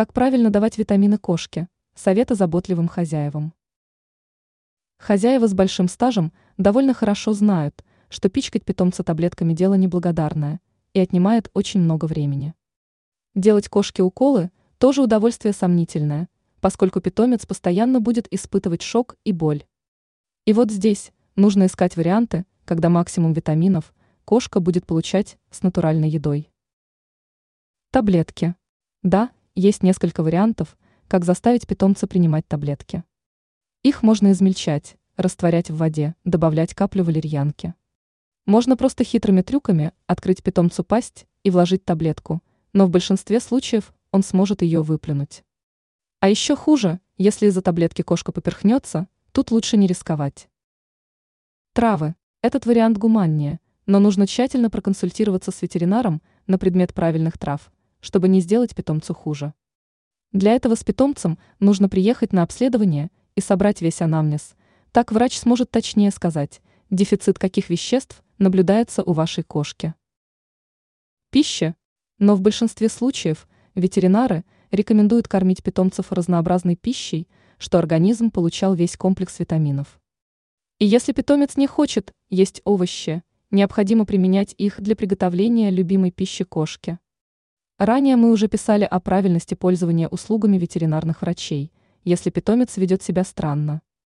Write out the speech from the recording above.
Как правильно давать витамины кошке? Советы заботливым хозяевам. Хозяева с большим стажем довольно хорошо знают, что пичкать питомца таблетками дело неблагодарное и отнимает очень много времени. Делать кошке уколы – тоже удовольствие сомнительное, поскольку питомец постоянно будет испытывать шок и боль. И вот здесь нужно искать варианты, когда максимум витаминов кошка будет получать с натуральной едой. Таблетки. Да, есть несколько вариантов, как заставить питомца принимать таблетки. Их можно измельчать, растворять в воде, добавлять каплю валерьянки. Можно просто хитрыми трюками открыть питомцу пасть и вложить таблетку, но в большинстве случаев он сможет ее выплюнуть. А еще хуже, если из-за таблетки кошка поперхнется, тут лучше не рисковать. Травы. Этот вариант гуманнее, но нужно тщательно проконсультироваться с ветеринаром на предмет правильных трав, чтобы не сделать питомцу хуже. Для этого с питомцем нужно приехать на обследование и собрать весь анамнез. Так врач сможет точнее сказать, дефицит каких веществ наблюдается у вашей кошки. Пища. Но в большинстве случаев ветеринары рекомендуют кормить питомцев разнообразной пищей, что организм получал весь комплекс витаминов. И если питомец не хочет есть овощи, необходимо применять их для приготовления любимой пищи кошки. Ранее мы уже писали о правильности пользования услугами ветеринарных врачей, если питомец ведет себя странно.